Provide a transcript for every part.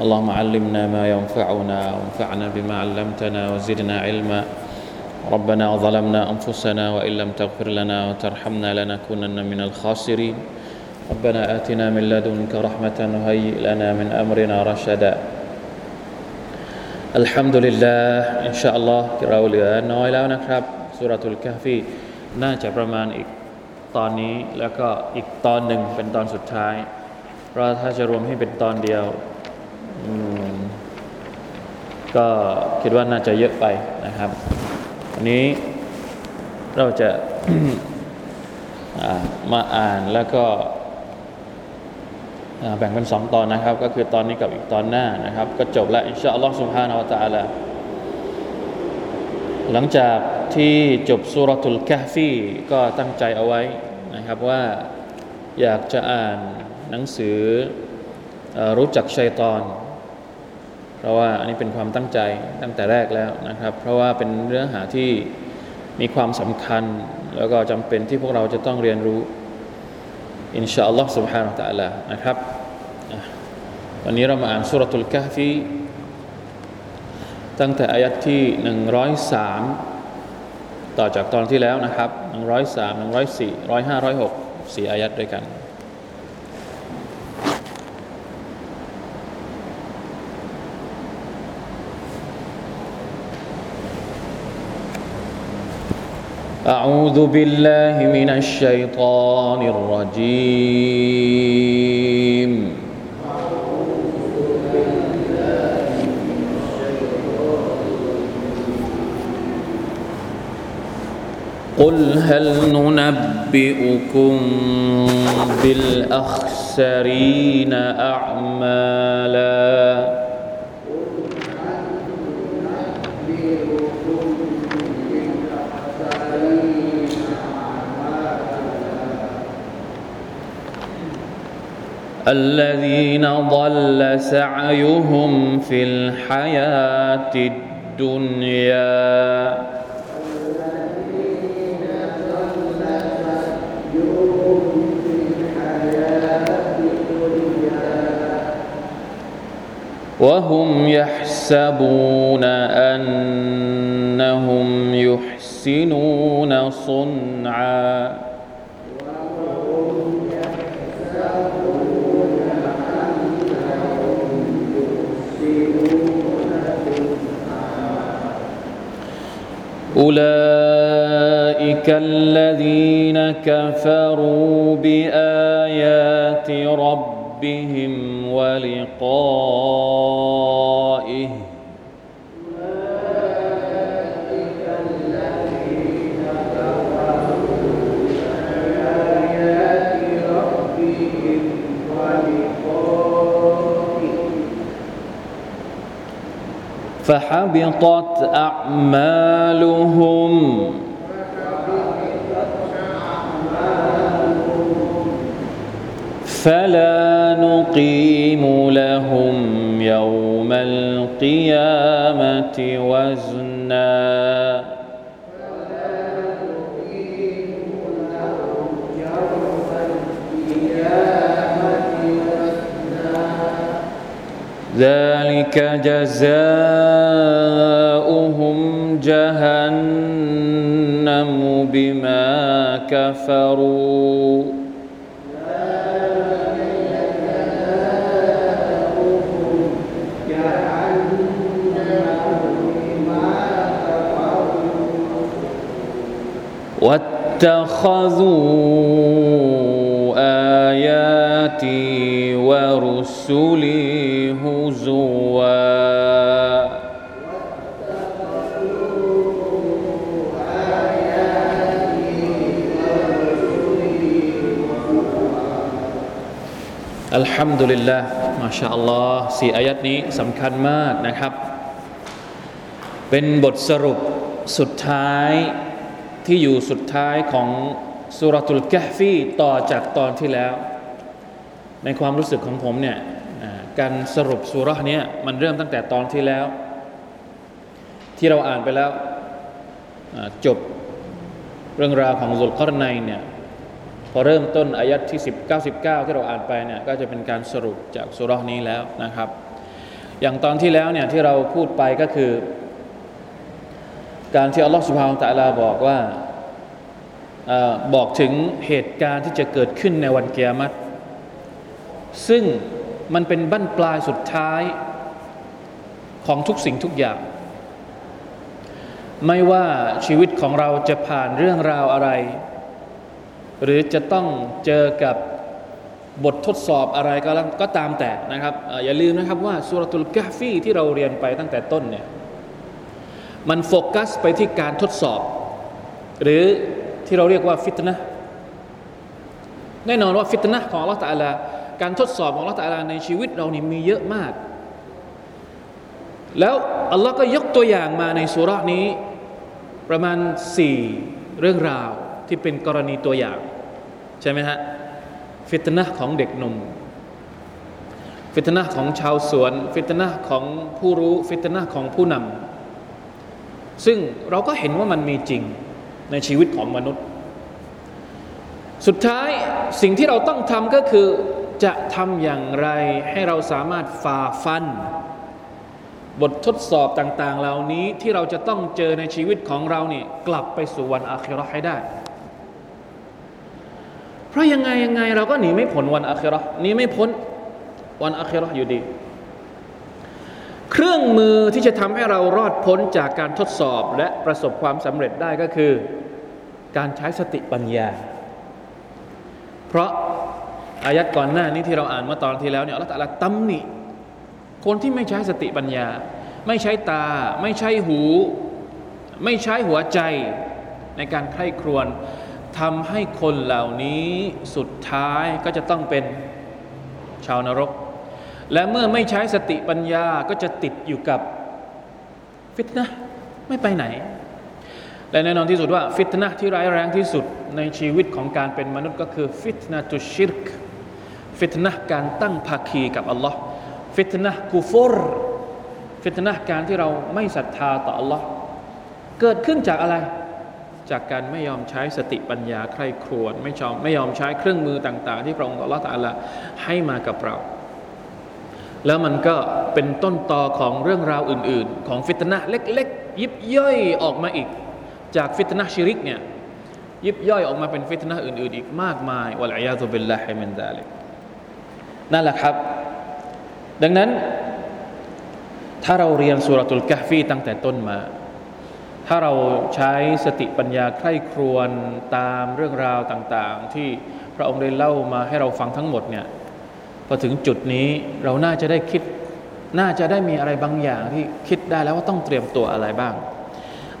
اللهم علمنا ما ينفعنا وانفعنا بما علمتنا وزدنا علما ربنا ظلمنا أنفسنا وإن لم تغفر لنا وترحمنا لنكونن من الخاسرين ربنا آتنا من لدنك رحمة وهيئ لنا من أمرنا رشدا الحمد لله إن شاء الله เราเหลือน้อยแล้วนะครับสุรทูลกะฟีน่าจะประมาณอีกตอนนี้แล้วก็อีกตอนหนึ่งเป็นตอนสุดท้ายเพราะถ้าจะรวมให้เป็นตอนเดียวอืม ก็คิดว่าน่าจะเยอะไปนะครับ วันนี้เราจะมาอ่านแล้วก็แบ่งเป็นสองตอนนะครับ ก็คือตอนนี้กับอีกตอนหน้านะครับ ก็จบแล้วอินชาอัลลอฮฺสุบฮานาอัลตะอาลาหลังจากที่จบสุรทุลกะฟีก็ตั้งใจเอาไว้นะครับว่าอยากจะอ่านหนังสือรู้จักชัยตอน เพราะว่าอันนี้เป็นความตั้งใจตั้งแต่แรกแล้วนะครับ เพราะว่าเป็นเนื้อหาที่มีความสำคัญ แล้วก็จำเป็นที่พวกเราจะต้องเรียนรู้ อินชาอัลลอฮ์ سبحانه และ تعالى นะครับอ่ะวันนี้เรามาอ่านสุรทุลกะฮฟีตั้งแต่อายัดที่ 103 ต่อจากตอนที่แล้วนะครับ 103 104 105 106 4อายัดด้วยกัน أعوذ بالله من الشيطان الرجيم. قل هل ننبئكم بالأخسرين أعمالا؟ الذين ضل سعيهم في الحياة الدنيا. وهم يحسبون أنهم يحسنون صنعا. أولئك الذين كفروا بآيات ربهم ولقائه فحبطت أعمالهم. فلا نقيم لهم يوم القيامة وزنا. ذلك جزاؤهم جهنم بما كفروا. واتخذوا آياتي ورسلي อัลฮัมดุลิลละมาชาอัลลอฮ์สี่อายัดนี้สำคัญมากนะครับ เป็นบทสรุปสุดท้ายที่อยู่สุดท้ายของสุรตุลกะฟีต่อจากตอนที่แล้ว ในความรู้สึกของผมเนี่ยการสรุปสุรนี้มันเริ่มตั้งแต่ตอนที่แล้ว ที่เราอ่านไปแล้วจบเรื่องราวของสุลคอรไนเนี่ย พอเริ่มต้นอายัดที่ 10 99 ที่เราอ่านไปเนี่ยก็จะเป็นการสรุปจากสุรนี้แล้วนะครับ อย่างตอนที่แล้วเนี่ยที่เราพูดไปก็คือ การที่อัลลอฮฺสุบฮานตะลาบอกว่าอบอกถึงเหตุการณ์ที่จะเกิดขึ้นในวันเกียรติซึ่งมันเป็นบั้นปลายสุดท้ายของทุกสิ่งทุกอย่าง ไม่ว่าชีวิตของเราจะผ่านเรื่องราวอะไร หรือจะต้องเจอกับบททดสอบอะไรก็แล้วก็ตามแต่นะครับอย่าลืมนะครับว่าสุรตุลกาฟีที่เราเรียนไปตั้งแต่ต้นเนี่ยมันโฟกัสไปที่การทดสอบ หรือที่เราเรียกว่าฟิตนะแน่นอนว่าฟิตนะของอัลลอฮฺตะอาลาการทดสอบของอัลลอฮฺตะอาลาในชีวิตเรานี่มีเยอะมาก แล้วอัลลอฮ์ก็ยกตัวอย่างมาในสุรานี้ประมาณสี่เรื่องราวที่เป็นกรณีตัวอย่าง ใช่ไหมฮะฟิตนะของเด็กหนุ่ม ฟิตนะของชาวสวน ฟิตนะของผู้รู้ ฟิตนะของผู้นำซึ่งเราก็เห็นว่ามันมีจริงในชีวิตของมนุษย์ สุดท้ายสิ่งที่เราต้องทำก็คือจะทำอย่างไรให้เราสามารถฝ่าฟัน บททดสอบต่าง ๆ เหล่านี้ที่เราจะต้องเจอในชีวิตของเราเนี่ยกลับไปสู่วันอาคิรอให้ได้ เพราะยังไงยังไงเราก็หนีไม่พ้นวันอาคิรอหนีไม่พ้นวันอาคิรออยู่ดี เครื่องมือที่จะทำให้เรารอดพ้นจากการทดสอบและประสบความสำเร็จได้ก็คือ การใช้สติปัญญา เพราะอายัดก่อนหน้านี้ที่เราอ่านเมื่อตอนที่แล้วเนี่ยลลอฮฺตะลาตำหนิคนที่ไม่ใช้สติปัญญา ไม่ใช้ตา ไม่ใช้หู ไม่ใช้หัวใจในการใคร่ครวญ ทำให้คนเหล่านี้สุดท้ายก็จะต้องเป็นชาวนรก และเมื่อไม่ใช้สติปัญญาก็จะติดอยู่กับฟิตนะไม่ไปไหน และแน่นอนที่สุดว่าฟิตนะที่ร้ายแรงที่สุดในชีวิตของการเป็นมนุษย์ก็คือفتنة الشرك ฟิตนะการตั้งภาคีกับอัลลอฮ์ฟิตนะกูฟรฟิตนะการที่เราไม่ศรัทธาต่ออัลลอฮ์เกิดขึ้นจากอะไร จากการไม่ยอมใช้สติปัญญาใคร่ครวญไม่ชอบไม่ยอมใช้เครื่องมือต่าง ๆ ที่พระองค์อัลลอฮ์ตะอาลาให้มากับเรา แล้วมันก็เป็นต้นตอของเรื่องราวอื่น ๆ ของฟิตนะเล็ก ๆ ยิบย่อยออกมาอีก จากฟิตนะชิริกเนี่ยยิบย่อยออกมาเป็นฟิตนะอื่น ๆ อีกมากมายوالعياذ بالله من ذلك นั่นแหละครับ ดังนั้นถ้าเราเรียนسورة الكهف ตั้งแต่ต้นมา ถ้าเราใช้สติปัญญาใคร่ครวญตามเรื่องราวต่างๆ ที่พระองค์ได้เล่ามาให้เราฟังทั้งหมดเนี่ยพอถึงจุดนี้เราน่าจะได้คิด น่าจะได้มีอะไรบางอย่างที่คิดได้แล้วว่าต้องเตรียมตัวอะไรบ้าง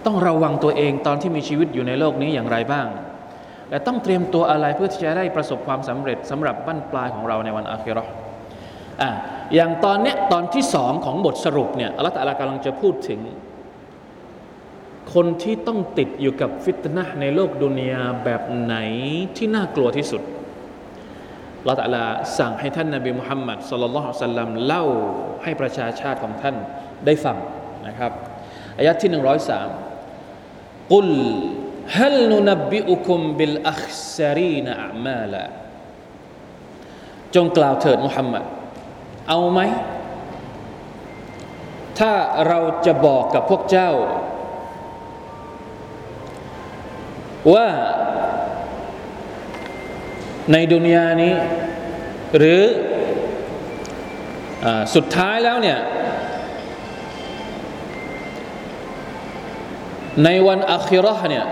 ต้องระวังตัวเองตอนที่มีชีวิตอยู่ในโลกนี้อย่างไรบ้าง และต้องเตรียมตัวอะไรเพื่อที่จะได้ประสบความสำเร็จสำหรับบั้นปลายของเราในวันอาคิรออะอย่างตอนเนี้ยตอนที่สองของบทสรุปเนี่ยอัลลอฮฺตะลากำลังจะพูดถึง คนที่ต้องติดอยู่กับฟิตนะในโลกดุนยาแบบไหนที่น่ากลัวที่สุดอัลลอตะลาสั่งให้ท่านนาบีมุฮัมมัดสลลัลลอฮุสัลลัมเล่าให้ประชาชาติของท่านได้ฟังนะครับอายะที่หนึ่งร้อยสามกุลฮัลนุนบิอุคุมบิลอัคซารีนอามาลาจงกล่าวเถิดมุฮัมมัดเอาไหม ถ้าเราจะบอกกับพวกเจ้า ว่าในดุนยานี้ หรืออสุดท้ายแล้วเนี่ย ในวันอัคิรอห์เนี่ย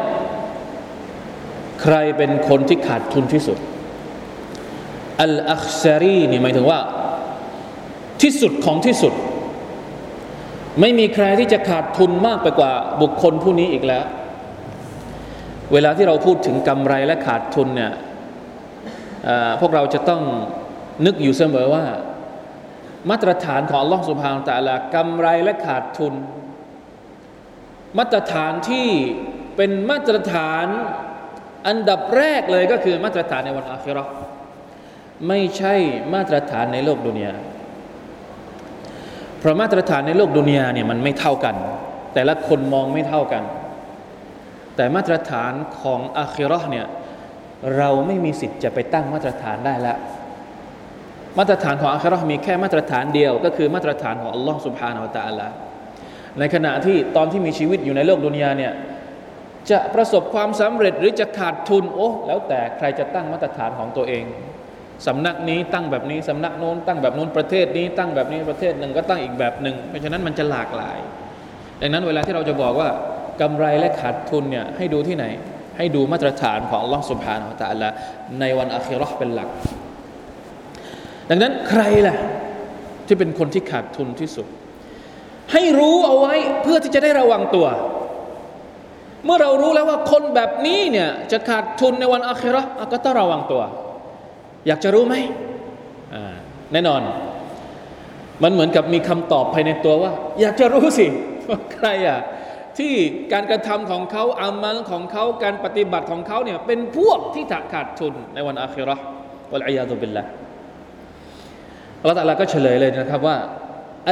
ใครเป็นคนที่ขาดทุนที่สุด อัลอัคซารีนี่หมายถึงว่า ที่สุดของที่สุด ไม่มีใครที่จะขาดทุนมากไปกว่าบุคคลผู้นี้อีกแล้ว เวลาที่เราพูดถึงกำไรและขาดทุนเนี่ยพวกเราจะต้องนึกอยู่เสมอว่า มาตรฐานของอัลลอฮฺสุบฮานตะลากำไรและขาดทุน มาตรฐานที่เป็นมาตรฐานอันดับแรกเลยก็คือมาตรฐานในวันอาคิราะห์ไม่ใช่มาตรฐานในโลกดุนยาเพราะมาตรฐานในโลกดุนยาเนี่ยมันไม่เท่ากัน แต่ละคนมองไม่เท่ากัน แต่มาตรฐานของอาคิรอเนี่ยเราไม่มีสิทธิ์จะไปตั้งมาตรฐานได้แล้วมาตรฐานของอาครามีแค่มาตรฐานเดียว ก็คือมาตรฐานของอัลลอฮ์สุบฮานาอัลตะลาในขณะที่ตอนที่มีชีวิตอยู่ในโลกดุนยาเนี่ยจะประสบความสำเร็จหรือจะขาดทุนโอ้แล้วแต่ใครจะตั้งมาตรฐานของตัวเองสำนักนี้ตั้งแบบนี้สำนักโน้น ตั้งแบบโน้นประเทศนี้ ตั้งแบบนี้ประเทศหนึ่งก็ตั้งอีกแบบหนึ่งเพราะฉะนั้นมันจะหลากหลาย ดังนั้นเวลาที่เราจะบอกว่า กำไรและขาดทุนเนี่ยให้ดูที่ไหน ให้ดูมาตรฐานของอัลลอฮ์ سبحانه และ تعالى ในวันอาคิเราะห์เป็นหลัก ดังนั้นใครล่ะที่เป็นคนที่ขาดทุนที่สุด ให้รู้เอาไว้เพื่อที่จะได้ระวังตัว เมื่อเรารู้แล้วว่าคนแบบนี้เนี่ยจะขาดทุนในวันอาคิเราะห์ก็ต้องระวังตัว อยากจะรู้ไหมแน่นอน มันเหมือนกับมีคำตอบภายในตัวว่า อยากจะรู้สิว่าใครอ่ะ ที่การกระทำของเขาอามัลของเขาการปฏิบัติของเขาเนี่ยเป็นพวกที่ถขาดทุนในวันอาคิรอวัลอียาตุบิลละอัลลตะลาก็เฉลยเลยนะครับว่า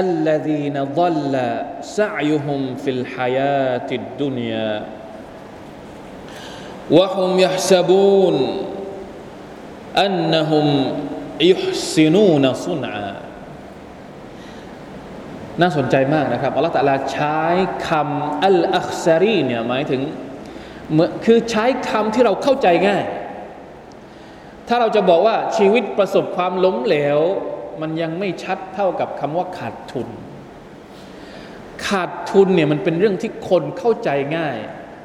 الذين ضل سعيهم في الحياة الدنيا وهم يحسبون أنهم يحسنون صنعاً น่าสนใจมากนะครับอัลลอฮฺตะลาใช้คำอัลอัคซารีเนี่ยหมายถึงคือใช้คำที่เราเข้าใจง่าย ถ้าเราจะบอกว่าชีวิตประสบความล้มเหลว มันยังไม่ชัดเท่ากับคำว่าขาดทุน ขาดทุนเนี่ยมันเป็นเรื่องที่คนเข้าใจง่าย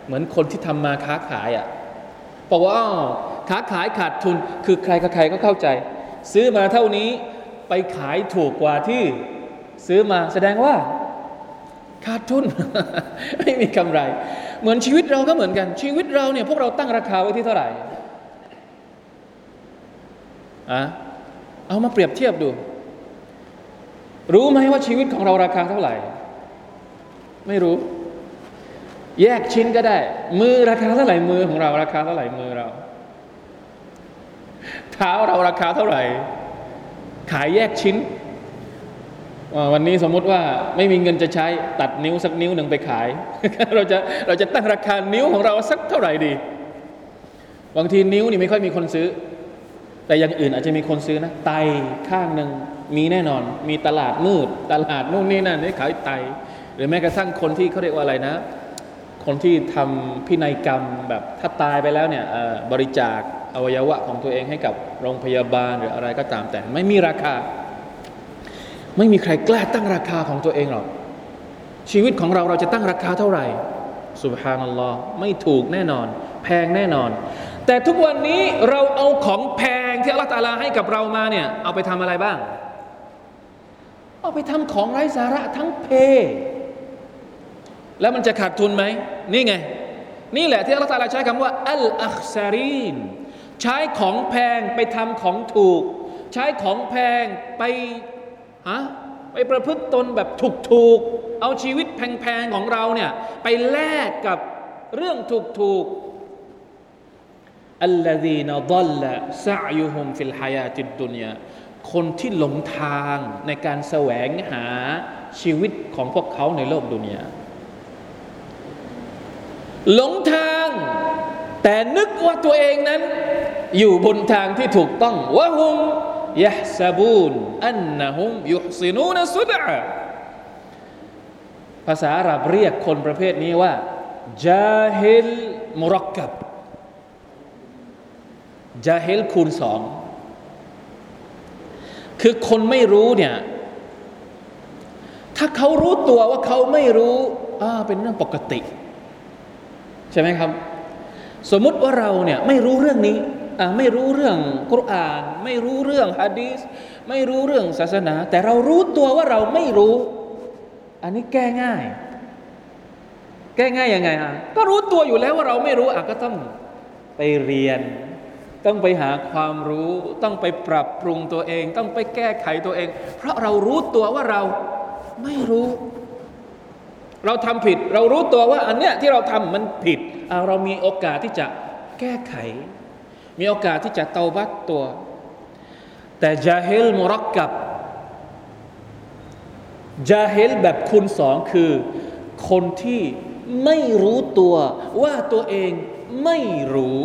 เหมือนคนที่ทำมาค้าขายอะ่ะบอกว่าค้าขายขาดทุน คือใครกับใครก็เข้าใจ ซื้อมาเท่านี้ไปขายถูกกว่าที่ ซื้อมาแสดงว่า ขาดทุน ไม่มีกำไร เหมือนชีวิตเราก็เหมือนกัน ชีวิตเราเนี่ยพวกเราตั้งราคาไว้ที่เท่าไหร่อะเอามาเปรียบเทียบดู รู้ไหมว่าชีวิตของเราราคาเท่าไหร่ ไม่รู้ แยกชิ้นก็ได้ มือราคาเท่าไหร่มือของเราราคาเท่าไหร่มือเรา เท้าเราราคาเท่าไหร่ ขายแยกชิ้น วันนี้สมมุติว่าไม่มีเงินจะใช้ตัดนิ้วสักนิ้วหนึ่งไปขาย เราจะเราจะตั้งราคานิ้วของเราสักเท่าไหร่ดี บางทีนิ้วนี่ไม่ค่อยมีคนซื้อ แต่อย่างอื่นอาจจะมีคนซื้อนะไตข้างหนึ่งมีแน่นอน มีตลาดมืด ตลาดนู่นนี่นั่นนี่ขายไต หรือแม้กระทั่งคนที่เขาเรียกว่าอะไรนะ คนที่ทำพินัยกรรมแบบถ้าตายไปแล้วเนี่ยบริจาคอวัยวะของตัวเองให้กับโรงพยาบาลหรืออะไรก็ตามแต่ไม่มีราคา ไม่มีใครกล้าตั้งราคาของตัวเองหรอก ชีวิตของเราเราจะตั้งราคาเท่าไหร่สุบฮานัลลอฮ์ไม่ถูกแน่นอน แพงแน่นอน แต่ทุกวันนี้เราเอาของแพงที่อัลลอฮฺตาลาให้กับเรามาเนี่ย เอาไปทำอะไรบ้าง เอาไปทำของไร้สาระทั้งเพ แล้วมันจะขาดทุนไหม นี่ไง นี่แหละที่อัลลอฮฺตาลาใช้คำว่าอัลอัคซารีนใช้ของแพงไปทำของถูก ใช้ของแพงไป ฮะไปประพฤติตนแบบถูกๆ เอาชีวิตแพงๆของเราเนี่ยไปแลกกับเรื่องถูกๆอัลลดีนดัลละซายุฮุมฟิลฮายาติดดุนยาคนที่หลงทางในการแสวงหาชีวิตของพวกเขาในโลกดุนยาหลงทางแต่นึกว่าตัวเองนั้น อยู่บนทางที่ถูกต้องวะฮุม ยะซาบูนอันนะฮุมยุฮซินูนสุดะภาษาอาหรับเรียกคนประเภทนี้ว่าจาฮิลมุรักกับจาเฮลคูณสอง คือคนไม่รู้เนี่ย ถ้าเขารู้ตัวว่าเขาไม่รู้อ่าเป็นเรื่องปกติ ใช่ไหมครับ สมมุติว่าเราเนี่ยไม่รู้เรื่องนี้ ไม่รู้เรื่องกุรอาน ไม่รู้เรื่องฮะดีสไม่รู้เรื่องศาสนา แต่เรารู้ตัวว่าเราไม่รู้ อันนี้แก้ง่าย แก้ง่ายยังไงอะก็รู้ตัวอยู่แล้วว่าเราไม่รู้อะก็ต้องไปเรียน ต้องไปหาความรู้ ต้องไปปรับปรุงตัวเอง ต้องไปแก้ไขตัวเอง เพราะเรารู้ตัวว่าเราไม่รู้ เราทำผิด เรารู้ตัวว่าอันเนี้ยที่เราทำมันผิดเรามีโอกาสที่จะแก้ไข มีโอกาสที่จะเตาบัตตัว แต่จาเฮลมุรักกับจาเฮลแบบคุณสองคือ คนที่ไม่รู้ตัวว่าตัวเองไม่รู้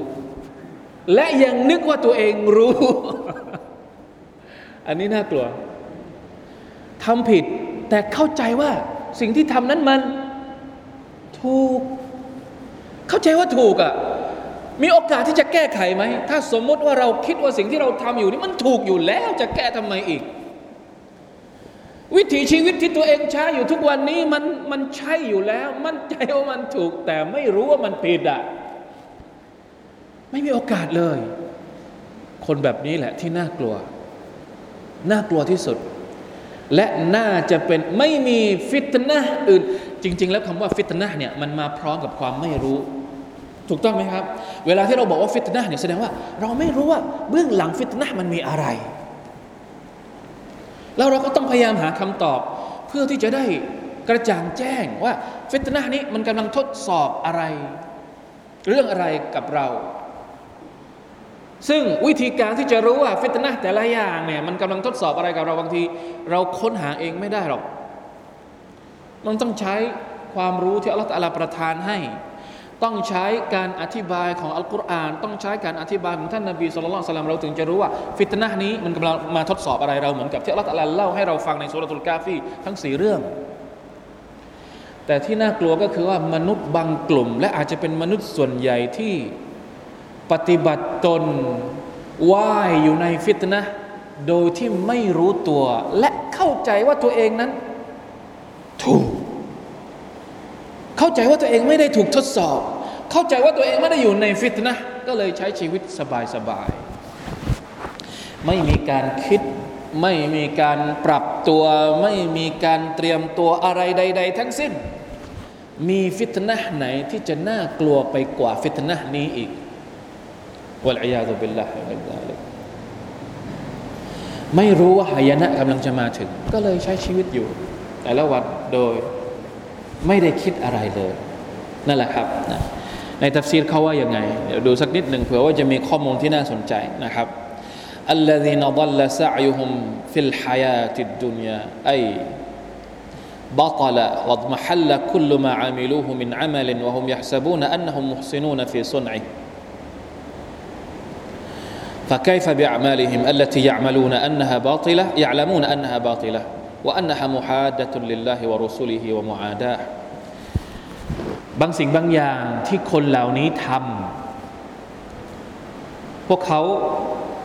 และยังนึกว่าตัวเองรู้ อันนี้น่ากลัวทำผิดแต่เข้าใจว่าสิ่งที่ทำนั้นมัน ถูก เข้าใจว่าถูกอะ่ะ มีโอกาสที่จะแก้ไขไหม ถ้าสมมติว่าเราคิดว่าสิ่งที่เราทำอยู่นี่มันถูกอยู่แล้วจะแก้ทำไมอีก วิถีชีวิตที่ตัวเองใช้อยู่ทุกวันนี้มันมันใช่อยู่แล้ว มั่นใจว่ามันถูก แต่ไม่รู้ว่ามันผิดอะไม่มีโอกาสเลย คนแบบนี้แหละที่น่ากลัว น่ากลัวที่สุด และน่าจะเป็นไม่มีฟิตนะอื่น จริง ๆ แล้วคำว่าฟิตนะเนี่ยมันมาพร้อมกับความไม่รู้ ถูกต้องไหมครับ เวลาที่เราบอกว่าฟิตนะเนี่ยแสดงว่า เราไม่รู้ว่าเบื้องหลังฟิตนะมันมีอะไร แล้วเราก็ต้องพยายามหาคำตอบ เพื่อที่จะได้กระจ่างแจ้งว่าฟิตนะนี้มันกำลังทดสอบอะไร เรื่องอะไรกับเรา ซึ่งวิธีการที่จะรู้ว่าฟิตนะแต่ละอย่างเนี่ยมันกำลังทดสอบอะไรกับเราบางที เราค้นหาเองไม่ได้หรอก มันต้องใช้ความรู้ที่อัลลอฮฺประทานให้ ต้องใช้การอธิบายของอัลกุรอานต้องใช้การอธิบายของท่านนบีสุลต่านเราถึงจะรู้ว่า ฟิตนะนี้มันกำลังมาทดสอบอะไรเราเหมือนกับที่อัลลอฮฺเล่าให้เราฟังในสุรทูลกาฟีทั้งสี่เรื่อง แต่ที่น่ากลัวก็คือว่ามนุษย์บางกลุ่ม และอาจจะเป็นมนุษย์ส่วนใหญ่ที่ปฏิบัติตนว่ายอยู่ในฟิตนะโดยที่ไม่รู้ตัว และเข้าใจว่าตัวเองนั้น ถูก เข้าใจว่าตัวเองไม่ได้ถูกทดสอบ เข้าใจว่าตัวเองไม่ได้อยู่ในฟิตนะก็เลยใช้ชีวิตสบายๆไม่มีการคิดไม่มีการปรับตัว ไม่มีการเตรียมตัวอะไรใด ๆ ทั้งสิ้น มีฟิตนะไหนที่จะน่ากลัวไปกว่าฟิตนะนี้อีก والعياذ بالله من ذلك ไม่รู้ว่าหายนะกำลังจะมาถึง ก็เลยใช้ชีวิตอยู่ แต่ละวันโดยไม่ได้คิดอะไรเลย นั่นแหละครับนะ ในตัฟซีรเขาว่ายังไง เดี๋ยวดูสักนิดหนึ่งเผื่อว่าจะมีข้อมูลที่น่าสนใจนะครับ الذين ضل سعيهم في الحياة الدنيا أي بطل واضمحل كل ما عملوه من عمل وهم يحسبون أنهم محسنون في صنعه فكيف بأعمالهم التي يعملون أنها باطلة يعلمون أنها باطلة وأنها محادة لله ورسله ومعاداه บางสิ่งบางอย่างที่คนเหล่านี้ทำพวกเขา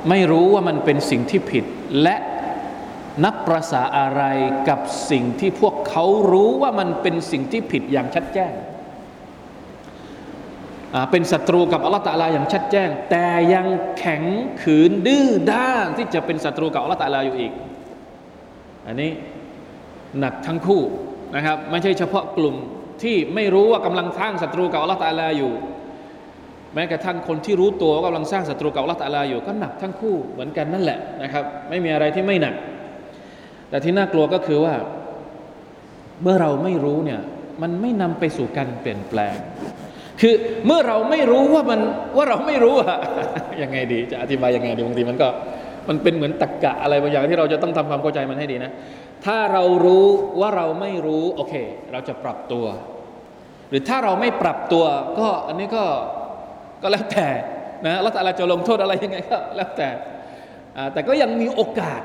ไม่รู้ว่ามันเป็นสิ่งที่ผิด และนับประสาอะไรกับสิ่งที่พวกเขารู้ว่ามันเป็นสิ่งที่ผิดอย่างชัดแจ้ง เป็นศัตรูกับอัลลอฮฺตะลาอย่างชัดแจ้ง แต่ยังแข็งขืนดื้อด้านที่จะเป็นศัตรูกับอัลลอฮฺตะลาอยู่อีก อันนี้หนักทั้งคู่นะครับ ไม่ใช่เฉพาะกลุ่ม ที่ไม่รู้ว่ากำลังสร้างศัตรูกับอัลลอฮฺตะลาอยู่ แม้กระทั่งคนที่รู้ตัวว่ากำลังสร้างศัตรูกับอัลลอฮฺตะลาอยู่ ก็หนักทั้งคู่เหมือนกันนั่นแหละนะครับ ไม่มีอะไรที่ไม่หนัก แต่ที่น่ากลัวก็คือว่า เมื่อเราไม่รู้เนี่ยมันไม่นำไปสู่การเปลี่ยนแปลง คือเมื่อเราไม่รู้ว่ามันว่าเราไม่รู้อะยังไงดี จะอธิบายยังไงดีบางทีมันก็มันเป็นเหมือนตะกกะอะไรบางอย่างที่เราจะต้องทำความเข้าใจมันให้ดีนะ ถ้าเรารู้ว่าเราไม่รู้ โอเค เราจะปรับตัว หรือถ้าเราไม่ปรับตัวก็อันนี้ก็ก็แล้วแต่นะแล้วแต่เราจะลงโทษอะไรยังไงก็แล้วแต่แต่ก็ยังมีโอกาส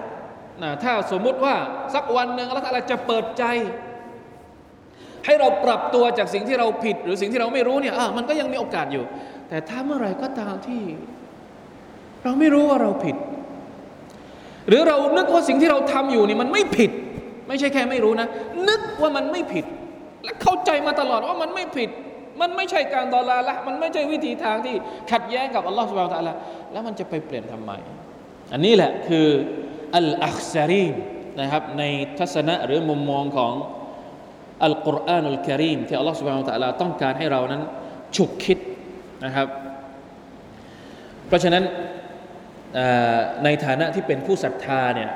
นะถ้าสมมุติว่าสักวันหนึ่งแล้วแต่เราจะเปิดใจ ให้เราปรับตัวจากสิ่งที่เราผิด หรือสิ่งที่เราไม่รู้เนี่ยมันก็ยังมีโอกาสอยู่ แต่ถ้าเมื่อไรก็ตามที่ เราไม่รู้ว่าเราผิด หรือเรานึกว่าสิ่งที่เราทำอยู่นี่มันไม่ผิด ไม่ใช่แค่ไม่รู้นะ นึกว่ามันไม่ผิด เข้าใจมาตลอดว่ามันไม่ผิด มันไม่ใช่การดอลลาละมันไม่ใช่วิธีทางที่ขัดแย้งกับอัลลอฮฺสุบไบร์ตะละแล้วมันจะไปเปลี่ยนทำไม อันนี้แหละคืออัลอัคซารีนะครับในทัศนะหรือมุมมองของอัลกุรอานุลกิริมที่อัลลอฮฺสุบฮานตะลาต้องการให้เรานั้นฉุกคิดนะครับ เพราะฉะนั้นในฐานะที่เป็นผู้ศรัทธาเนี่ย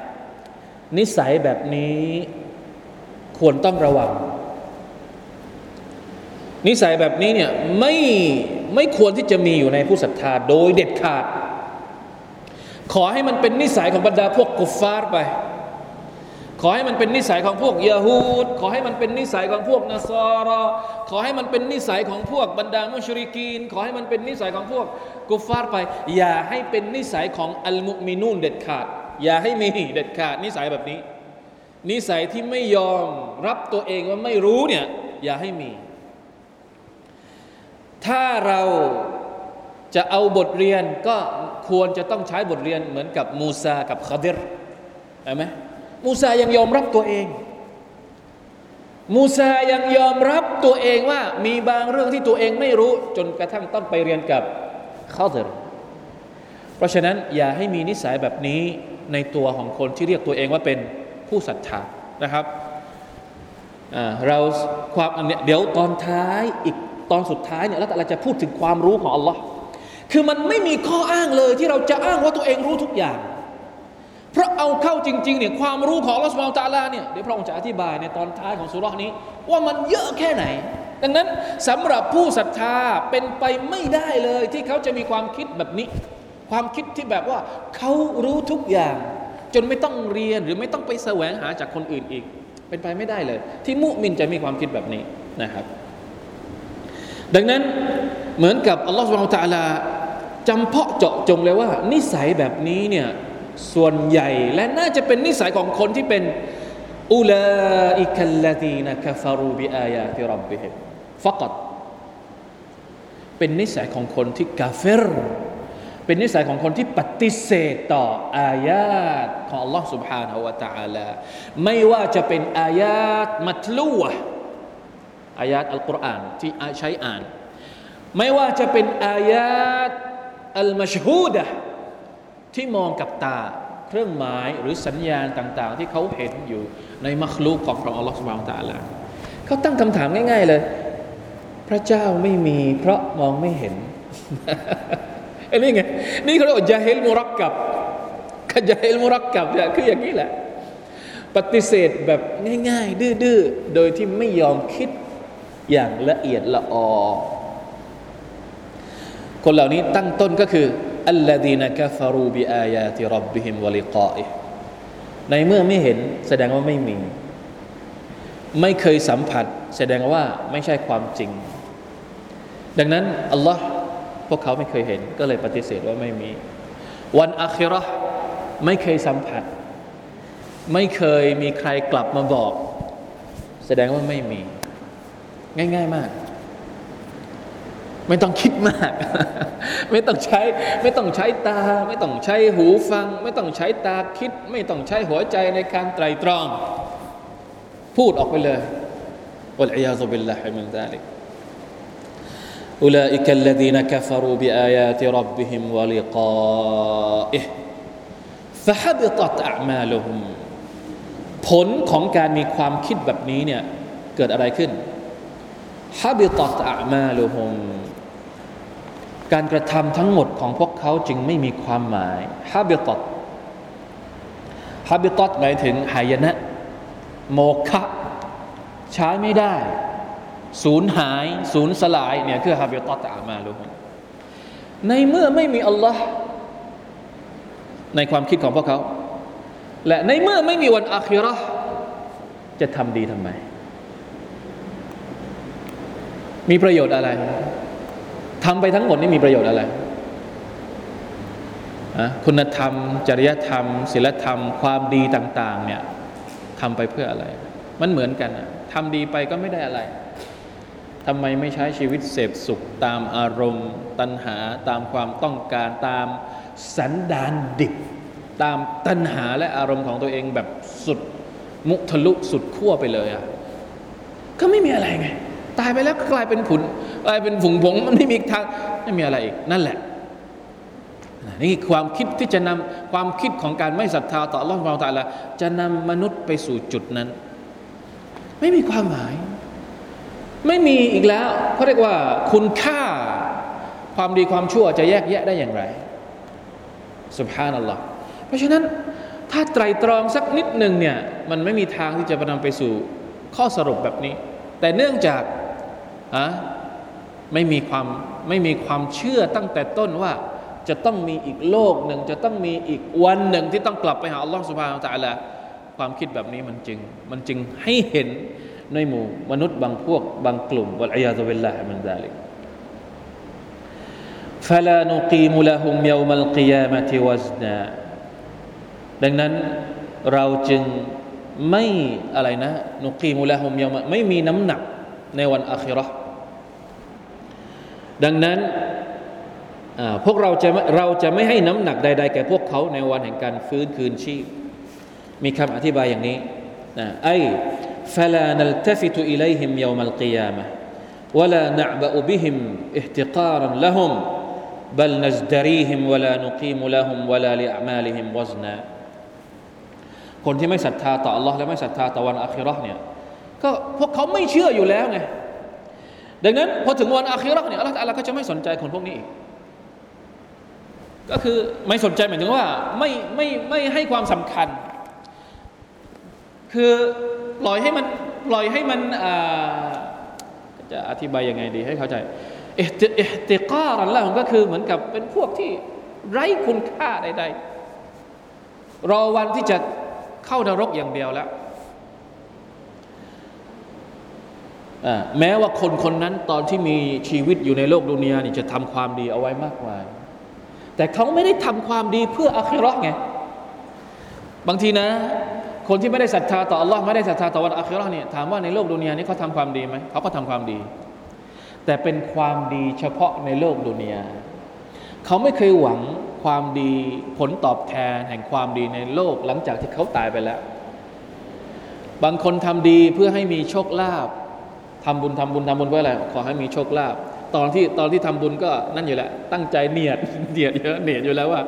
นิสัยแบบนี้ควรต้องระวัง นิสัยแบบนี้เนี่ยไม่ไม่ควรที่จะมีอยู่ในผู้ศรัทธาโดยเด็ดขาด ขอให้มันเป็นนิสัยของบรรดาพวกกุฟฟาร์ไป ขอให้มันเป็นนิสัยของพวกยาฮูดขอให้มันเป็นนิสัยของพวกนัสรอขอให้มันเป็นนิสัยของพวกบรรดามุชริกีน ขอให้มันเป็นนิสัยของพวกกุฟฟาร์ไป อย่าให้เป็นนิสัยของอัลมุมินูนเด็ดขาด อย่าให้มีเด็ดขาด นิสัยแบบนี้ นิสัยที่ไม่ยอมรับตัวเองว่าไม่รู้เนี่ยอย่าให้มี ถ้าเราจะเอาบทเรียนก็ควรจะต้องใช้บทเรียนเหมือนกับมูซากับคาดิรเห็นไหมมูซายังยอมรับตัวเอง มูซายังยอมรับตัวเองว่ามีบางเรื่องที่ตัวเองไม่รู้จนกระทั่งต้องไปเรียนกับคาดิรเพราะฉะนั้นอย่าให้มีนิสัยแบบนี้ในตัวของคนที่เรียกตัวเองว่าเป็นผู้ศรัทธานะครับเราความเดี๋ยวตอนท้ายอีก ตอนสุดท้ายเนี่ยล้วแต่เราจะพูดถึงความรู้ของอัลลอฮ์คือมันไม่มีข้ออ้างเลยที่เราจะอ้างว่าตัวเองรู้ทุกอย่าง เพราะเอาเข้าจริงๆเนี่ยความรู้ของลอฮ์สุบาตะลาเนี่ยเดี๋ยวพระองค์จะอธิบายในตอนท้ายของสุรานี้ ว่ามันเยอะแค่ไหน ดังนั้นสำหรับผู้ศรัทธาเป็นไปไม่ได้เลยที่เขาจะมีความคิดแบบนี้ ความคิดที่แบบว่าเขารู้ทุกอย่าง จนไม่ต้องเรียนหรือไม่ต้องไปแสวงหาจากคนอื่นอีก เป็นไปไม่ได้เลย ที่มุมินจะมีความคิดแบบนี้นะครับ ดังนั้นเหมือนกับอัลลอฮฺสุบานตะลาจำเพาะเจาะจงเลยว่า นิสัยแบบนี้เนี่ยส่วนใหญ่และน่าจะเป็นนิสัยของคนที่เป็นอุลาอิคัลลดีนกฟารูบิอายาติรับบิฮิมฟักตเป็นนิสัยของคนที่กาเฟรเป็นนิสัยของคนที่ปฏิเสธต่ออายาตของ Allah سبحانه และ تعالى ไม่ว่าจะเป็นอายาตมัตลูะ อายาตอัลกุรอานที่ใช้อ่าน ไม่ว่าจะเป็นอายาตอัลมัชฮูดะที่มองกับตาเครื่องหมายหรือสัญญาณต่าง ๆ ที่เขาเห็นอยู่ในมัคลูกของพระองค์อัลลอฮฺสุบานตะลาเขาตั้งคำถามง่าย ๆ เลย พระเจ้าไม่มีเพราะมองไม่เห็นอันนี้ไงนี่เขาเรียกว่าจาฮิลมุรักกับขจาฮิลมุรักกับเนี่ยคืออย่างนี้แหละ ปฏิเสธแบบง่าย ๆ ดื้อๆ โดยที่ไม่ยอมคิด อย่างละเอียดละออ คนเหล่านี้ตั้งต้นก็คืออัลลดีนกฟารูบิอายาติรับบิฮิมวลิกาอิในเมื่อไม่เห็นแสดงว่าไม่มี ไม่เคยสัมผัส แสดงว่าไม่ใช่ความจริง ดังนั้นอัลลอฮ์พวกเขาไม่เคยเห็นก็เลยปฏิเสธว่าไม่มี วันอาคิรอไม่เคยสัมผัส ไม่เคยมีใครกลับมาบอก แสดงว่าไม่มี ง่ายๆมาก ไม่ต้องคิดมาก ไม่ต้องใช้ ไม่ต้องใช้ตา ไม่ต้องใช้หูฟัง ไม่ต้องใช้ตาคิด ไม่ต้องใช้หัวใจในการไตรตรอง พูดออกไปเลยวัลอียาซุบิลลาฮิมินซาลิก أولئك الذين كفروا بآيات ربهم ولقائه فحبطت أعمالهم ผลของการมีความคิดแบบนี้เนี่ยเกิดอะไรขึ้น ฮับิตัตอมาลุฮมการกระทำทั้งหมดของพวกเขาจึงไม่มีความหมายฮับิตัตฮับิตัตหมายถึงหายนะ โมฆะใช้ไม่ได้ สูญหาย สูญสลายเนี่ยคือฮับิตัตอมาลุฮมในเมื่อไม่มีอัลลอฮ์ในความคิดของพวกเขา และในเมื่อไม่มีวันอาคิรอจะทำดีทำไม มีประโยชน์อะไรทำไปทั้งหมดนี่มีประโยชน์อะไรคุณธรรม จริยธรรมศีลธรรม ความดีต่าง ๆ เนี่ยทำไปเพื่ออะไร มันเหมือนกันทำดีไปก็ไม่ได้อะไรทำไมไม่ใช้ชีวิตเสพสุขตามอารมณ์ ตัณหาตามความต้องการตามสันดานดิบ ตามตัณหาและอารมณ์ของตัวเองแบบสุดมุทะลุสุดขั้วไปเลยอะก็ไม่มีอะไรไง ตายไปแล้วกลายเป็นผุนกลายเป็นผงผงมันไม่มีทางไม่มีอะไรอีกนั่นแหละนี่ความคิดที่จะนำความคิดของการไม่ศรัทธาต่ออัลลอฮฺเราตาละจะนำมนุษย์ไปสู่จุดนั้น ไม่มีความหมาย ไม่มีอีกแล้วเขาเรียกว่าคุณค่าความดีความชั่วจะแยกแยะได้อย่างไรสุบฮานัลลอฮ์เพราะฉะนั้นถ้าไตรตรองสักนิดหนึ่งเนี่ยมันไม่มีทางที่จะนำไปสู่ข้อสรุปแบบนี้ แต่เนื่องจาก อะไม่มีความไม่มีความเชื่อตั้งแต่ต้นว่า จะต้องมีอีกโลกหนึ่ง จะต้องมีอีกวันหนึ่งที่ต้องกลับไปหาอัลลอฮฺสุบฮานาอัลลอฮฺความคิดแบบนี้มันจึง มันจึงให้เห็นในหมู่มนุษย์บางพวกบางกลุ่มวัลอยาตุบิลลาฮิมันดาลิก فلا نقيم لهم يوم القيامة وزنا ดังนั้นเราจึงไม่อะไรนะนุกีมุลาฮุมยามะไม่มีน้ำหนักในวันอาคิรอ ดังนั้นพวกเราจะเราจะไม่ให้น้ำหนักใดๆแก่พวกเขาในวันแห่งการฟื้นคืนชีพ มีคำอธิบายอย่างนี้นะไอ้ فلا نلتفت إليهم يوم القيامة ولا نعبأ بهم احتقارا لهم بل نزدريهم ولا نقيم لهم ولا لأعمالهم وزنا คนที่ไม่ศรัทธาต่อ Allah และไม่ศรัทธาต่อวันอาคิรอเนี่ยก็พวกเขาไม่เชื่ออยู่แล้วไง ดังนั้นพอถึงวันอาคิรอเนี่ยอัลลอฮฺก็จะไม่สนใจคนพวกนี้อีกก็คือไม่สนใจหมายถึงว่าไม่ไม่ไม่ให้ความสำคัญ คือปล่อยให้มันปล่อยให้มันจะอธิบายยังไงดีให้เข้าใจเอติการันละก็คือเหมือนกับเป็นพวกที่ไร้คุณค่าใดๆรอวันที่จะเข้านรกอย่างเดียวแล้ว แม้ว่าคนคนนั้นตอนที่มีชีวิตอยู่ในโลกดุนยานี่จะทำความดีเอาไว้มากมาย แต่เขาไม่ได้ทำความดีเพื่ออาคิรอไง บางทีนะ คนที่ไม่ได้ศรัทธาต่ออัลลอฮ์ไม่ได้ศรัทธาต่อวันอาคิรอเนี่ยถามว่าในโลกดุนยานี้เขาทำความดีไหมเขาก็ทำความดี แต่เป็นความดีเฉพาะในโลกดุนยาเขาไม่เคยหวังความดีผลตอบแทนแห่งความดีในโลกหลังจากที่เขาตายไปแล้ว บางคนทำดีเพื่อให้มีโชคลาภ ทำบุญทำบุญทำบุญเพื่ออะไรขอให้มีโชคลาภตอนที่ตอนที่ทำบุญก็นั่นอยู่แหละ ตั้งใจเนียดเนียดเยอะเนียดอยู่แล้วว่า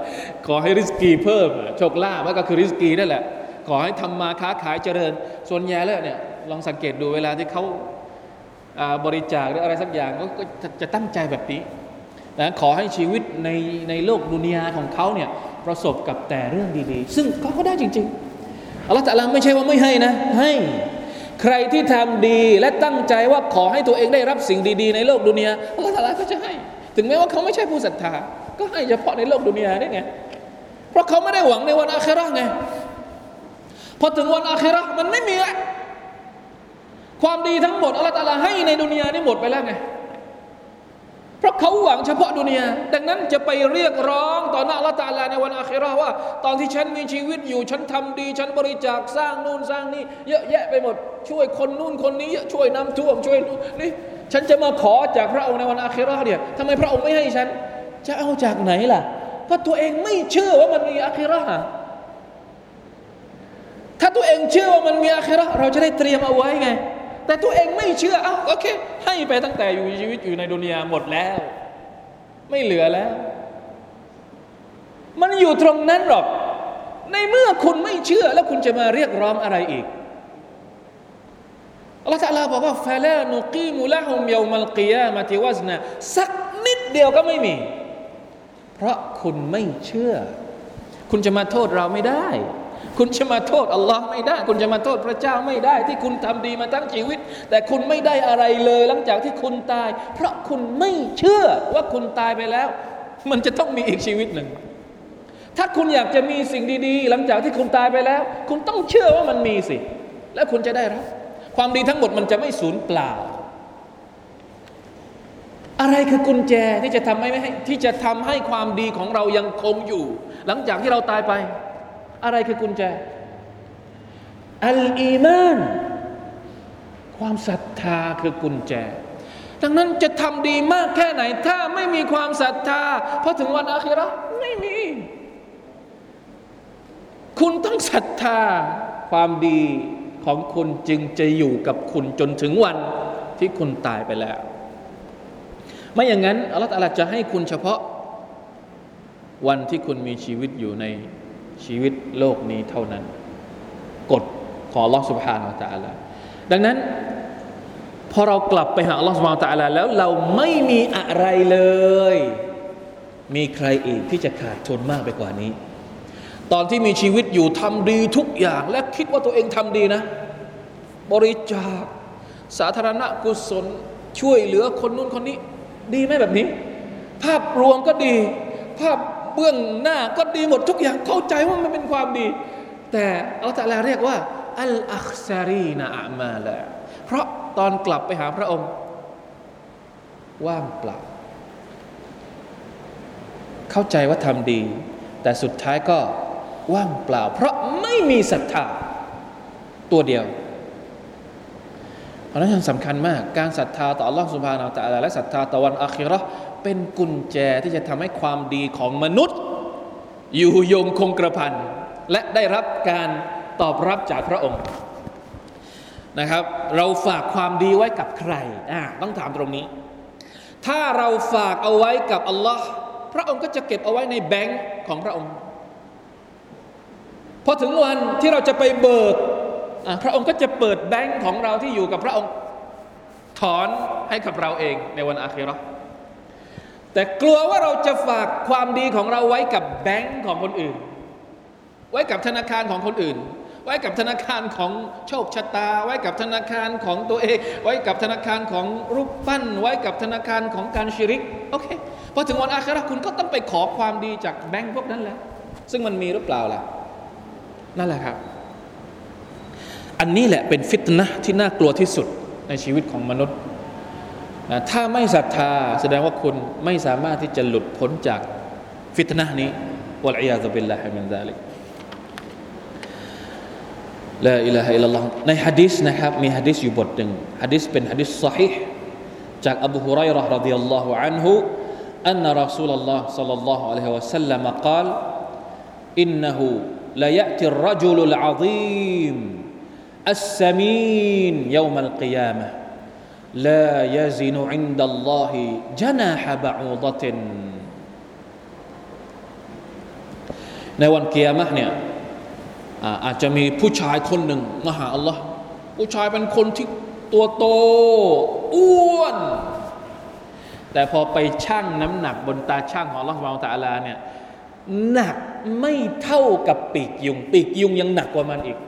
ขอให้ริสกีเพิ่มโชคลาภก็คือริสกีนั่นแหละ ขอให้ทำมาค้าขายเจริญ ส่วนใหญ่แล้วเนี่ยลองสังเกตดูเวลาที่เขาบริจาคหรืออะไรสักอย่างก็จะตั้งใจแบบนี้นะขอให้ชีวิตในในโลกดุนยาของเขาเนี่ยประสบกับแต่เรื่องดีๆ ซึ่งเขาก็ได้จริง ๆอัลลอฮฺแต่ละไม่ใช่ว่าไม่ให้นะ ให้ ใครที่ทำดีและตั้งใจว่าขอให้ตัวเองได้รับสิ่งดี ๆ ในโลกดุนยาอัลลอฮฺแต่ลาก็จะให้ ถึงแม้ว่าเขาไม่ใช่ผู้ศรัทธา ก็ให้เฉพาะในโลกดุนยาได้ไง เพราะเขาไม่ได้หวังในวันอาคราไง พอถึงวันอาครามันไม่มีความดีทั้งหมดอัลลอฮฺต่ลาให้ในดุนยานี่หมดไปแล้วไง เพราะเขาหวังเฉพาะดุนยาดังนั้นจะไปเรียกร้องต่อหน้าละตาลาในวันอาคิราว่า ตอนที่ฉันมีชีวิตอยู่ ฉันทำดี ฉันบริจาคสร้างนู่นสร้างนี่เยอะแยะไปหมด ช่วยคนนู่นคนนี้ช่วยน้ำท่วมช่วยนี่ฉันจะมาขอจากพระองค์ในวันอาคิราเนี่ยทำไมพระองค์ไม่ให้ฉัน จะเอาจากไหนล่ะเพราะตัวเองไม่เชื่อว่ามันมีอาคิราถ้าตัวเองเชื่อว่ามันมีอาคิราเราจะได้เตรียมเอาไว้ไง แต่ตัวเองไม่เชื่ออ้าวโอเค ให้ไปตั้งแต่อยู่ชีวิตอยู่ในดุนยาหมดแล้ว ไม่เหลือแล้ว มันอยู่ตรงนั้นหรอก ในเมื่อคุณไม่เชื่อแล้วคุณจะมาเรียกร้องอะไรอีกอัลลอฮฺตะลาบอกว่าฟาลานุกีมุละฮุมเยามัลกิยามะติวซนะสักนิดเดียวก็ไม่มี เพราะคุณไม่เชื่อ คุณจะมาโทษเราไม่ได้ คุณจะมาโทษอัลลอฮ์ไม่ได้ คุณจะมาโทษพระเจ้าไม่ได้ ที่คุณทำดีมาทั้งชีวิต แต่คุณไม่ได้อะไรเลย หลังจากที่คุณตาย เพราะคุณไม่เชื่อว่าคุณตายไปแล้ว มันจะต้องมีอีกชีวิตหนึ่ง ถ้าคุณอยากจะมีสิ่งดีๆ หลังจากที่คุณตายไปแล้ว คุณต้องเชื่อว่ามันมีสิ แล้วคุณจะได้รับความดีทั้งหมดมันจะไม่สูญเปล่า อะไรคือกุญแจที่จะทำให้ที่จะทำให้ความดีของเรายังคงอยู่ หลังจากที่เราตายไป อะไรคือกุญแจ อัลอีมาน ความศรัทธาคือกุญแจ ดังนั้นจะทำดีมากแค่ไหน ถ้าไม่มีความศรัทธาพอถึงวันอาคิรอไม่มี คุณต้องศรัทธาความดีของคุณจึงจะอยู่กับคุณจนถึงวันที่คุณตายไปแล้ว ไม่อย่างนั้นอัลลอฮฺจะให้คุณเฉพาะวันที่คุณมีชีวิตอยู่ใน ชีวิตโลกนี้เท่านั้น กฎของลอสุภาอัลตะลาดังนั้น พอเรากลับไปหาลอสุภาอัลตะลาแล้วเราไม่มีอะไรเลย มีใครอีกที่จะขาดทุนมากไปกว่านี้ ตอนที่มีชีวิตอยู่ทำดีทุกอย่าง และคิดว่าตัวเองทำดีนะ บริจาค สาธารณกุศลช่วยเหลือคนนู้นคนนี้ ดีไหมแบบนี้ ภาพรวมก็ดี ภาพ เบื้องหน้าก็ดีหมดทุกอย่างเข้าใจว่ามันเป็นความดี แต่อัลตะลาเรียกว่าอัลอัคซารีนาอามาละเพราะตอนกลับไปหาพระองค์ ว่างเปล่า เข้าใจว่าทำดี แต่สุดท้ายก็ว่างเปล่า เพราะไม่มีศรัทธาตัวเดียว เพราะนั้นสำคัญมาก การศรัทธาต่อ Allah سبحانه และ تعالى และศรัทธาต่อวันอาคิเราะห์ เป็นกุญแจที่จะทำให้ความดีของมนุษย์ อยู่ยงคงกระพันและได้รับการตอบรับจากพระองค์นะครับ เราฝากความดีไว้กับใครอ่าต้องถามตรงนี้ ถ้าเราฝากเอาไว้กับอัลลอฮ์พระองค์ก็จะเก็บเอาไว้ในแบงค์ของพระองค์พอถึงวันที่เราจะไปเบิกพระองค์ก็จะเปิดแบงค์ของเราที่อยู่กับพระองค์ถอนให้กับเราเองในวันอาคิรอ แต่กลัวว่าเราจะฝากความดีของเราไว้กับแบงค์ของคนอื่น ไว้กับธนาคารของคนอื่น ไว้กับธนาคารของโชคชะตา ไว้กับธนาคารของตัวเอง ไว้กับธนาคารของรูปปั้น ไว้กับธนาคารของการชิริกโอเคพอถึงวันอาคราคุณก็ต้องไปขอความดีจากแบงค์พวกนั้นแล้ว ซึ่งมันมีหรือเปล่าล่ะนั่นแหละครับ อันนี้แหละเป็นฟิตนะที่น่ากลัวที่สุดในชีวิตของมนุษย์ ถ้าไม่ศรัทธาแสดงว่าคุณไม่สามารถที่จะหลุดพ้นจากฟิตนะนี้วะลัยยาตุบิลลาฮิมินซาลิกลาอิลาฮะอิลลัลลอฮในฮะดิษนะครับมีฮะดิษอยู่บทหนึ่งฮะดิษเป็นฮะดิษสሒห์จากอบูฮุไรร์รดิยัลลอฮุอันฮุ أن رسول الله صلى الله عليه وسلم قال إنه ليأتي الرجل العظيم السمين يوم القيامة لا يزن عند الله جناح بعوضة ในวันเกียร์มะเนี่ยอาจจะมีผู้ชายคนหนึ่งมาหาอัลลอฮ์ผู้ชายเป็นคนที่ตัวโตอ้วน แต่พอไปชั่งน้ำหนักบนตาช่างของอัลลอฮ์วาตาลาเนี่ยหนักไม่เท่ากับปีกยุง ปีกยุงยังหนักกว่ามันอีก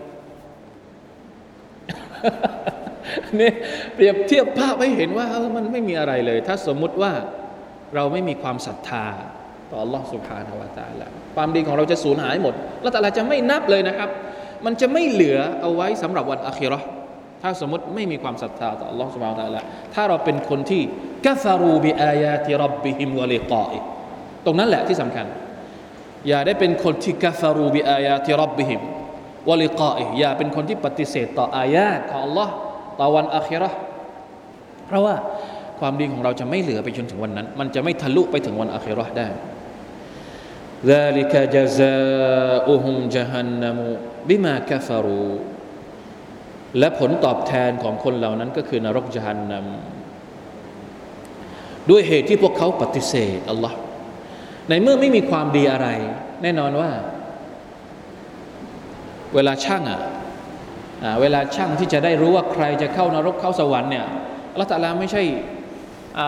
นี่เปรียบเทียบภาพให้เห็นว่ามันไม่มีอะไรเลย ถ้าสมมุติว่าเราไม่มีความศรัทธา ต่อ Allah سبحانه และ تعالى ความดีของเราจะสูญหายหมดแล้วแต่ละจะไม่นับเลยนะครับ มันจะไม่เหลือเอาไว้สำหรับวันอาคิรอถ้าสมมติไม่มีความศรัทธาต่อ Allah سبحانه และ تعالى ถ้าเราเป็นคนที่กัฟารูบิอายาติรับบิฮิมวะลิกาอิตรงนั้นแหละที่สำคัญอย่าได้เป็นคนที่กัฟารูบิอายาติรับบิฮิมวะลิกาอิอย่าเป็นคนที่ปฏิเสธต่ออายาตของ Allah ต่อวันอาคิรอเพราะว่าความดีของเราจะไม่เหลือไปจนถึงวันนั้น มันจะไม่ทะลุไปถึงวันอาคิรอได้ ذلك جزاؤهم جهنم بما كفروا และผลตอบแทนของคนเหล่านั้นก็คือนรกจฮันนัมด้วยเหตุที่พวกเขาปฏิเสธอัลลอฮ์ในเมื่อไม่มีความดีอะไร แน่นอนว่า เวลาช่างอ่ะ เวลาช่างที่จะได้รู้ว่าใครจะเข้านรกเข้าสวรรค์เนี่ยอัลลอฮฺตาลาไม่ใช่อ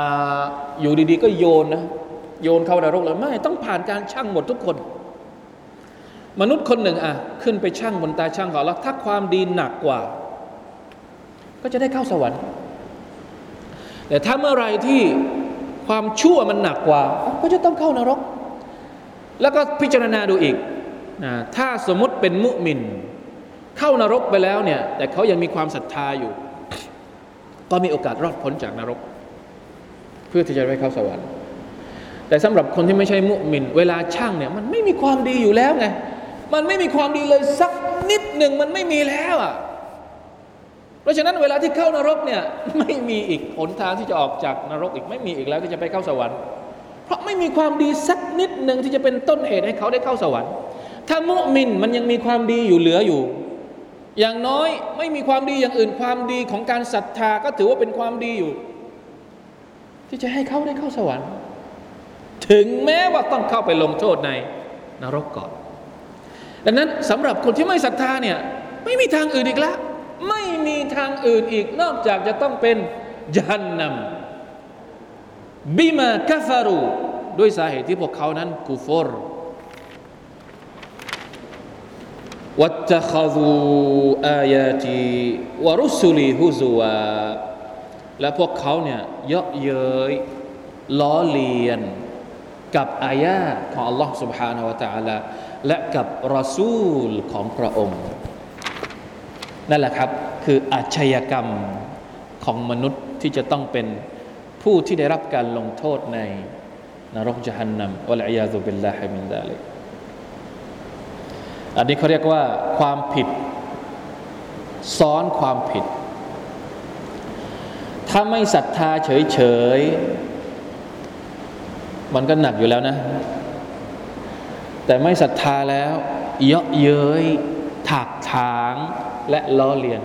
อยู่ดีๆ ก็โยนนะโยนเข้านรกเลยไม่ต้องผ่านการช่างหมดทุกคน มนุษย์คนหนึ่งอะขึ้นไปช่างบนตาช่างของเราถ้าความดีหนักกว่า ก็จะได้เข้าสวรรค์แต่ถ้าเมื่อไรที่ความชั่วมันหนักกว่า ก็จะต้องเข้านรก แล้วก็พิจารณาดูอีกนะถ้าสมมติเป็นมุมิน เข้านรกไปแล้วเนี่ย แต่เขายังมีความศรัทธาอยู่ ก็มีโอกาสรอดพ้นจากนรก เพื่อที่จะไปเข้าสวรรค์ แต่สำหรับคนที่ไม่ใช่มุมิน เวลาช่างเนี่ยมันไม่มีความดีอยู่แล้วไงมันไม่มีความดีเลยสักนิดหนึ่งมันไม่มีแล้วอะเพราะฉะนั้นเวลาที่เข้านรกเนี่ยไม่มีอีกหนทางที่จะออกจากนรกอีกไม่มีอีกแล้วที่จะไปเข้าสวรรค์ เพราะไม่มีความดีสักนิดหนึ่งที่จะเป็นต้นเหตุให้เขาได้เข้าสวรรค์ ถ้ามุมินมันยังมีความดีอยู่เหลืออยู่ อย่างน้อยไม่มีความดีอย่างอื่นความดีของการศรัทธาก็ถือว่าเป็นความดีอยู่ ที่จะให้เขาได้เข้าสวรรค์ ถึงแม้ว่าต้องเข้าไปลงโทษในนรกก่อนดังนั้นสำหรับคนที่ไม่ศรัทธาเนี่ยไม่มีทางอื่นอีกแล้ว ไม่มีทางอื่นอีกนอกจากจะต้องเป็นยันนำบิมากัฟารูด้วยสาเหตุที่พวกเขานั้นกูฟอร์ วัตข ذ ูอายาตีวรุสุลีฮุซวา และพวกเขาเนี่ยเยาะเย้ยล้อเลียน กับอายาของ Allah سبحانه และ تعالى และกับรอซูลของพระองค์ นั่นแหละครับ คืออาชญากรรมของมนุษย์ที่จะต้องเป็นผู้ที่ได้รับการลงโทษในนรกจหันนัมวะลัยยาซุบิลลาฮิมินดาลิก อันนี้เขาเรียกว่าความผิด ซ้อนความผิด ถ้าไม่ศรัทธาเฉยๆ มันก็หนักอยู่แล้วนะ แต่ไม่ศรัทธาแล้วเยาะเย้ยถากถางและล้อเลียน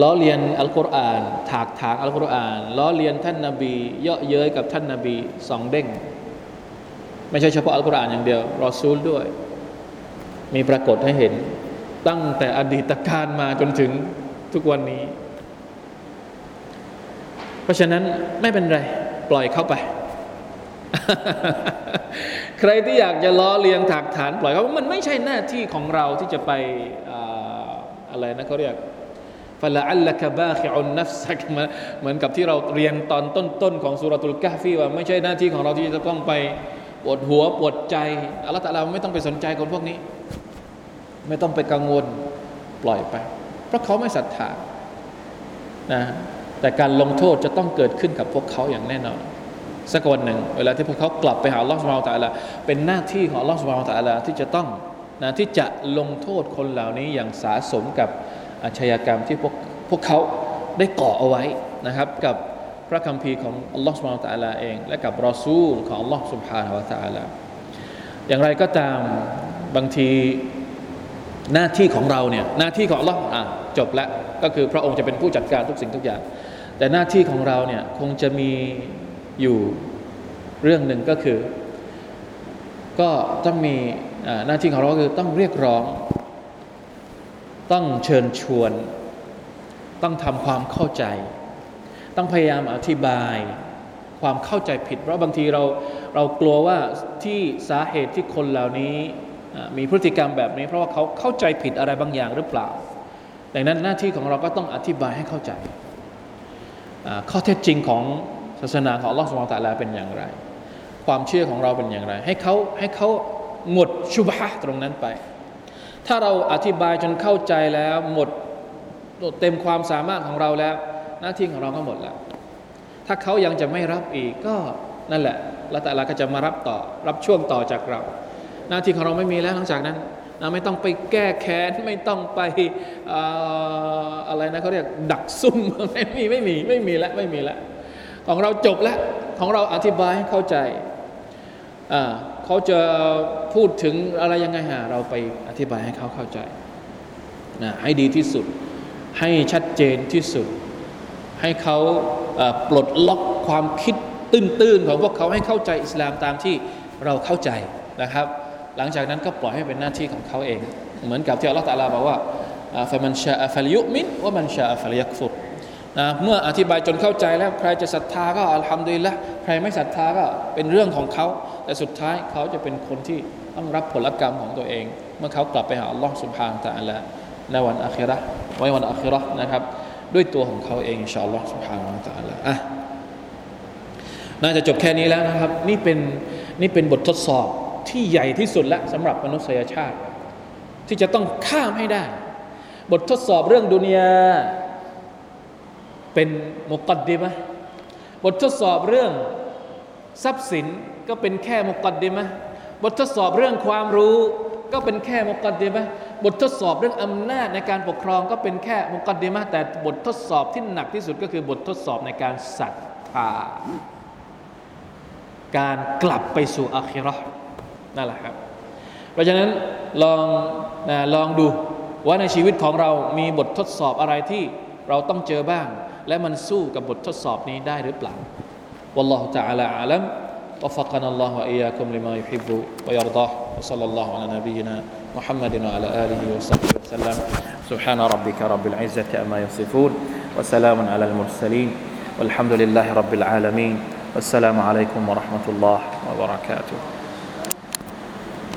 ล้อเลียนอัลกุรอาน ถากถางอัลกุรอานล้อเลียนท่านนาบีเยาะเย้ยกับท่านนาบีสองเด้ง ไม่ใช่เฉพาะอัลกุรอานอย่างเดียว รอซูลด้วย มีปรากฏให้เห็นตั้งแต่อดีตการมาจนถึงทุกวันนี้ เพราะฉะนั้นไม่เป็นไร ปล่อยเข้าไป ใครที่อยากจะล้อเลียนถากฐานปล่อยเขามันไม่ใช่หน้าที่ของเราที่จะไปอะไรนะเขาเรียกฟละอัลละกบาคิอุนนัฟซักเหมือนกับที่เราเรียนตอนต้นๆของสุรตุลกาฟีว่าไม่ใช่หน้าที่ของเราที่จะต้องไปปวดหัวปวดใจอัลลอฮฺตะลาไม่ต้องไปสนใจคนพวกนี้ ไม่ต้องไปกังวลปล่อยไป เพราะเขาไม่ศรัทธานะแต่การลงโทษจะต้องเกิดขึ้นกับพวกเขาอย่างแน่นอน สักวันหนึ่ง เวลาที่พวกเขากลับไปหาลอสุบฮานตะลาเป็นหน้าที่ของลอสุบฮานตะลาที่จะต้องนะที่จะลงโทษคนเหล่านี้อย่างสาสมกับอาชญากรรมที่พวกพวกเขาได้ก่อเอาไว้นะครับ กับพระคัมภีร์ของอัลลอฮฺสุบฮานตะลาเอง และกับรอซูลของอัลลอฮฺสุบฮานตะลาอย่างไรก็ตามบางที หน้าที่ของเราเนี่ยหน้าที่ของอัลลอฮ์อะจบแล้วก็คือพระองค์จะเป็นผู้จัดการทุกสิ่งทุกอย่าง แต่หน้าที่ของเราเนี่ยคงจะมีอยู่เรื่องหนึ่งก็คือ ก็ต้องมีหน้าที่ของเราคือต้องเรียกร้อง ต้องเชิญชวน ต้องทำความเข้าใจ ต้องพยายามอธิบายความเข้าใจผิด เพราะบางทีเราเรากลัวว่าที่สาเหตุที่คนเหล่านี้ มีพฤติกรรมแบบนี้ เพราะว่าเขาเข้าใจผิดอะไรบางอย่างหรือเปล่า ดังนั้นหน้าที่ของเราก็ต้องอธิบายให้เข้าใจข้อเท็จจริงของศาสนาของลอสุลตาลาเป็นอย่างไร ความเชื่อของเราเป็นอย่างไร ให้เขาให้เขาหมดชุบฮะตรงนั้นไป ถ้าเราอธิบายจนเข้าใจแล้วหมดเต็มความสามารถของเราแล้ว หน้าที่ของเราก็หมดแล้ว ถ้าเขายังจะไม่รับอีกก็นั่นแหละละแต่ละก็จะมารับต่อรับช่วงต่อจากเรา หน้าที่ของเราไม่มีแล้วหลังจากนั้นนะไม่ต้องไปแก้แค้นไม่ต้องไปอะไรนะเขาเรียกดักซุ่มไม่มีไม่มีไม่มีแล้วไม่มีแล้วของเราจบแล้วของเราอธิบายให้เข้าใจเขาจะพูดถึงอะไรยังไงฮะเราไปอธิบายให้เขาเข้าใจนะให้ดีที่สุด ให้ชัดเจนที่สุด ให้เขาปลดล็อกความคิดตื้นๆของพวกเขาให้เข้าใจอิสลามตามที่เราเข้าใจนะครับ หลังจากนั้นก็ปล่อยให้เป็นหน้าที่ของเขาเอง เหมือนกับที่อัลลอฮฺตะลาบอกว่าฟะมันชาอัฟลยุมินว่ามันชาอัฟลยักฟุรนะเมื่ออธิบายจนเข้าใจแล้วใครจะศรัทธาก็อัลฮัมดุลิลละใครไม่ศรัทธาก็เป็นเรื่องของเขา แต่สุดท้ายเขาจะเป็นคนที่ต้องรับผลกรรมของตัวเอง เมื่อเขากลับไปหาอัลลอฮ์สุบฮานตะอัลละในวันอัคราไว้วันอัครานะครับ ด้วยตัวของเขาเองอินชาอัลลอฮ์สุบฮานตะอัลละอะน่าจะจบแค่นี้แล้วนะครับ นี่เป็นนี่เป็นบททดสอบ ที่ใหญ่ที่สุดแล้วสำหรับมนุษยชาติ ที่จะต้องข้ามให้ได้ บททดสอบเรื่องดุนยาเป็นมุกัดดิมะบททดสอบเรื่องทรัพย์สินก็เป็นแค่มุกัดดิมะบททดสอบเรื่องความรู้ ก็เป็นแค่มุกัดดิมะบททดสอบเรื่องอำนาจในการปกครองก็เป็นแค่มุกัดดิมะแต่บททดสอบที่หนักที่สุดก็คือบททดสอบในการศรัทธาการกลับไปสู่อาคิรอ นั่นแหละครับ เพราะฉะนั้นลองนะลองดูว่าในชีวิตของเรามีบททดสอบอะไรที่เราต้องเจอบ้างและมันสู้กับบททดสอบนี้ได้หรือเปล่า والله تعالى أعلم وفقنا الله وإياكم لما يحب ويرضاه وصلى الله على نبينا محمد وعلى آله وصحبه وسلم سبحان ربك رب العزة أما يصفون وسلام على المرسلين والحمد لله رب العالمين والسلام عليكم ورحمة الله وبركاته